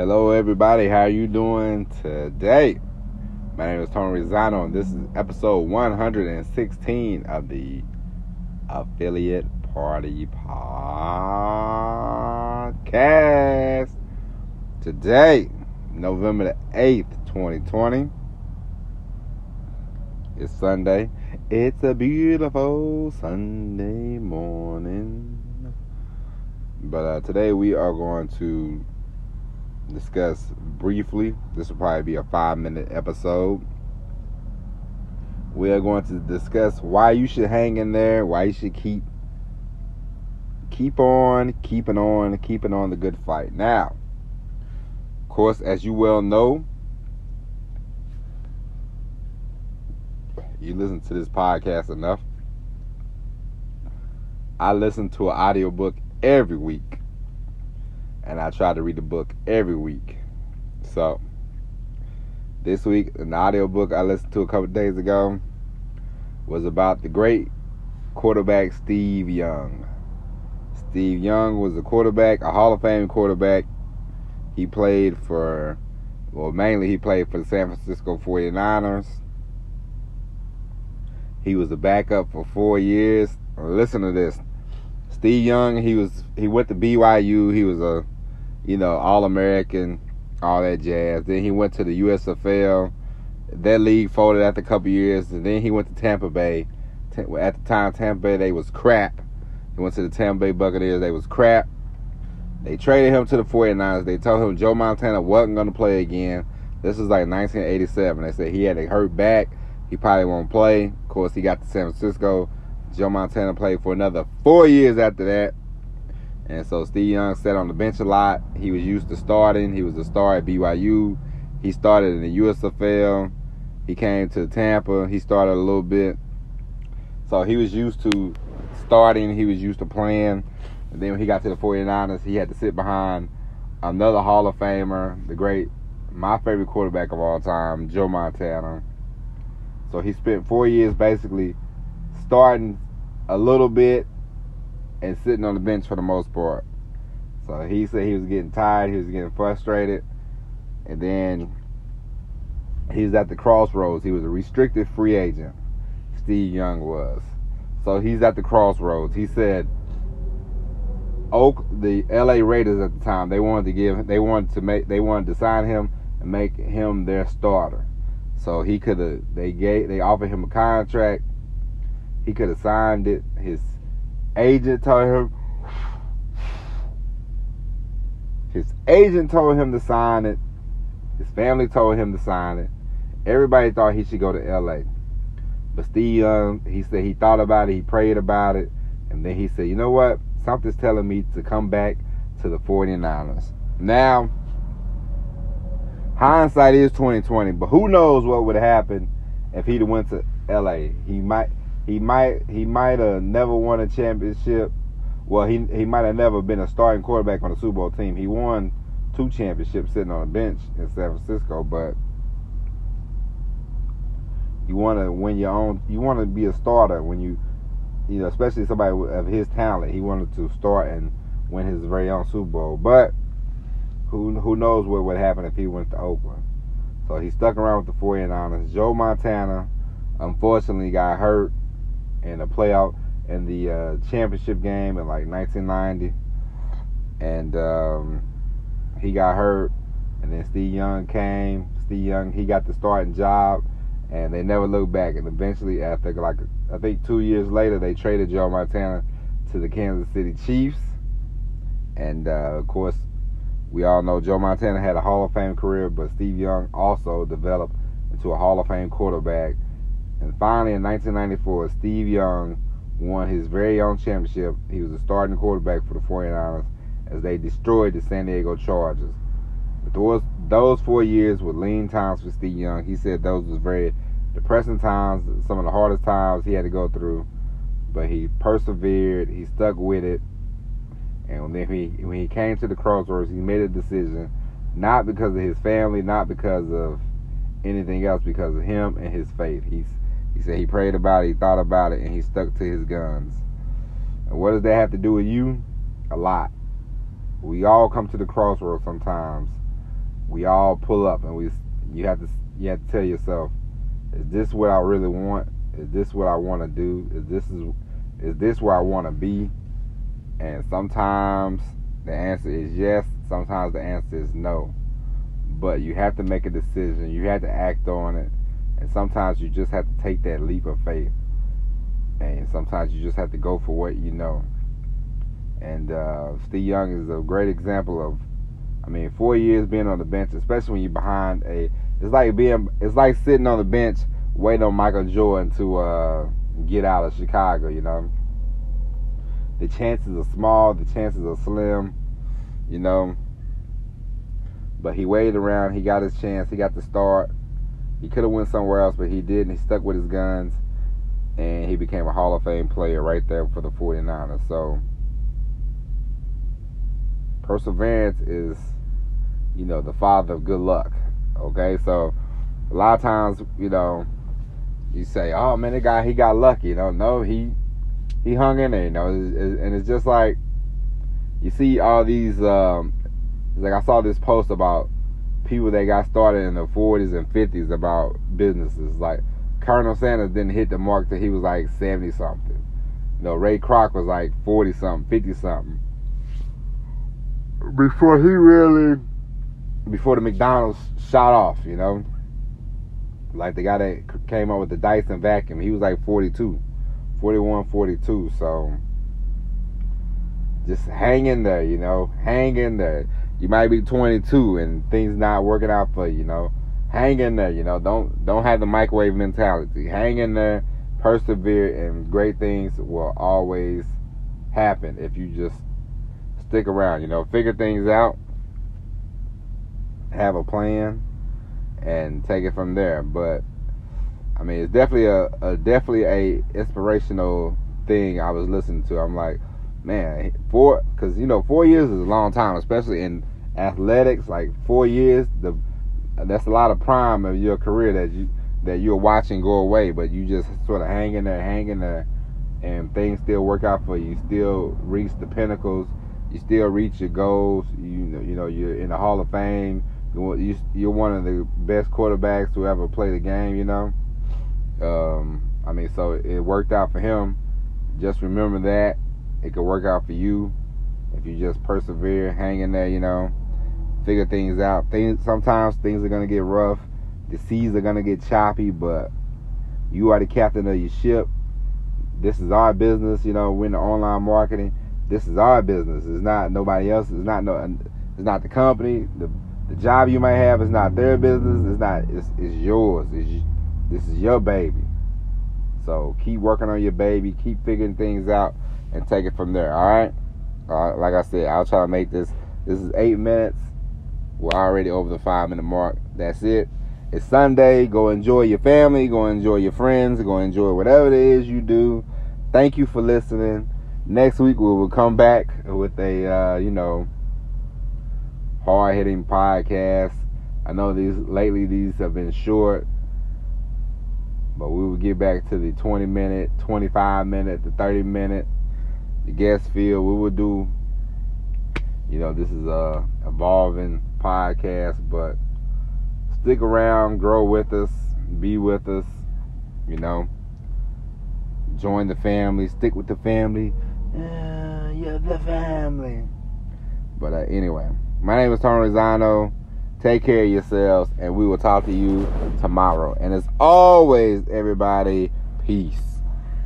Hello, everybody. How are you doing today? My name is Tony Rizano, and this is episode 116 of the Affiliate Party Podcast. Today, November the 8th, 2020. It's Sunday. It's a beautiful Sunday morning. But uh, today we are going to discuss briefly. This will probably be a five minute episode. We are going to discuss why you should hang in there, why you should keep keep on, keeping on, keeping on the good fight. Now, of course, as you well know, you listen to this podcast enough. I listen to an audiobook every week and I try to read the book every week. So this week, an audiobook I listened to a couple days ago was about the great quarterback Steve Young. Steve Young was a quarterback, a Hall of Fame quarterback. He played for, well, mainly he played for the San Francisco 49ers. He was a backup for four years. Listen to this. Steve Young, he was he went to BYU. He was a you know, All American, all that jazz. Then he went to the USFL. That league folded after a couple years, and then he went to Tampa Bay. At the time, Tampa Bay they was crap. He went to the Tampa Bay Buccaneers. They was crap. They traded him to the 49ers. They told him Joe Montana wasn't going to play again. This was like 1987. They said he had a hurt back. He probably won't play. Of course, he got to San Francisco. Joe Montana played for another four years after that. And so Steve Young sat on the bench a lot. He was used to starting. He was a star at BYU. He started in the USFL. He came to Tampa. He started a little bit. So he was used to starting. He was used to playing. And then when he got to the 49ers, he had to sit behind another Hall of Famer, the great, my favorite quarterback of all time, Joe Montana. So he spent four years basically starting a little bit and sitting on the bench for the most part. So he said he was getting tired, he was getting frustrated, and then he was at the crossroads. He was a restricted free agent. Steve Young was. So he's at the crossroads. He said Oak the LA Raiders at the time, they wanted to give they wanted to make they wanted to sign him and make him their starter. So he could have they gave they offered him a contract. He could have signed it. His agent told him his agent told him to sign it. His family told him to sign it. Everybody thought he should go to LA. But Steve Young, he said he thought about it, he prayed about it, and then he said, you know what? Something's telling me to come back to the 49ers. Now, hindsight is 2020, but who knows what would happen if he'd went to LA. He might he might he might have never won a championship. Well, he he might have never been a starting quarterback on a Super Bowl team. He won two championships sitting on a bench in San Francisco, but you want to win your own. You want to be a starter when you, you know, especially somebody of his talent. He wanted to start and win his very own Super Bowl, but who who knows what would happen if he went to Oakland. So he stuck around with the 49ers. Joe Montana unfortunately got hurt in a playoff in the uh, championship game in like 1990, and um, he got hurt. And then Steve Young came. Steve Young he got the starting job, and they never looked back. And eventually, after like I think two years later, they traded Joe Montana to the Kansas City Chiefs. And uh, of course, we all know Joe Montana had a Hall of Fame career, but Steve Young also developed into a Hall of Fame quarterback and finally, in 1994, Steve Young won his very own championship. He was a starting quarterback for the 49ers as they destroyed the San Diego Chargers. But those, those four years were lean times for Steve Young. He said those was very depressing times, some of the hardest times he had to go through. But he persevered. He stuck with it. And then he, when he came to the crossroads, he made a decision, not because of his family, not because of anything else, because of him and his faith. He's he said he prayed about it, he thought about it, and he stuck to his guns. And what does that have to do with you? A lot. We all come to the crossroads sometimes. we all pull up and we you have to you have to tell yourself, is this what I really want? Is this what I want to do? Is this is is this where I want to be? And sometimes the answer is yes, sometimes the answer is no. But you have to make a decision. You have to act on it. And sometimes you just have to take that leap of faith. And sometimes you just have to go for what you know. And uh, Steve Young is a great example of, I mean, four years being on the bench, especially when you're behind a, it's like being, it's like sitting on the bench waiting on Michael Jordan to uh, get out of Chicago. You know, the chances are small, the chances are slim. You know, but he waited around. He got his chance. He got the start. He could have went somewhere else, but he didn't. He stuck with his guns, and he became a Hall of Fame player right there for the 49ers. So perseverance is, you know, the father of good luck. Okay, so a lot of times, you know, you say, "Oh man, that guy he got lucky." You know, no, he he hung in there. You know, and it's just like you see all these. Um, like I saw this post about people that got started in the 40s and 50s about businesses. Like Colonel Sanders didn't hit the mark till he was like 70 something. You know, Ray Kroc was like 40 something, 50 something. Before he really, before the McDonald's shot off, you know. Like the guy that came up with the Dyson vacuum, he was like 42, 41, 42. So just hang in there, you know, hang in there. You might be 22 and things not working out for you, you know. Hang in there, you know. Don't don't have the microwave mentality. Hang in there, persevere, and great things will always happen if you just stick around. You know, figure things out, have a plan, and take it from there. But I mean, it's definitely a, a definitely a inspirational thing I was listening to. I'm like, man, four because you know four years is a long time, especially in athletics. Like four years, the that's a lot of prime of your career that you that you're watching go away, but you just sort of hang in there, hang in there, and things still work out for you. You still reach the pinnacles. You still reach your goals. You know, you know, you're in the Hall of Fame. You're one of the best quarterbacks to ever play the game. You know, um, I mean, so it worked out for him. Just remember that it could work out for you if you just persevere, hang in there. You know, figure things out. Things sometimes things are gonna get rough. The seas are gonna get choppy, but you are the captain of your ship. This is our business. You know, we're in the online marketing. This is our business. It's not nobody else. It's not no. It's not the company. The the job you might have is not their business. It's not. It's it's yours. It's this is your baby. So keep working on your baby. Keep figuring things out and take it from there. All right. Uh, like I said, I'll try to make this. This is eight minutes. We're already over the five minute mark. That's it. It's Sunday. Go enjoy your family. Go enjoy your friends. Go enjoy whatever it is you do. Thank you for listening. Next week we will come back with a uh, you know hard hitting podcast. I know these lately these have been short, but we will get back to the 20 minute, 25 minute, the 30 minute the guest field. We will do, you know, this is a evolving podcast, but stick around, grow with us, be with us, you know, join the family, stick with the family. Uh, you're the family. But uh, anyway, my name is Tony Rosano. Take care of yourselves, and we will talk to you tomorrow. And as always, everybody, peace.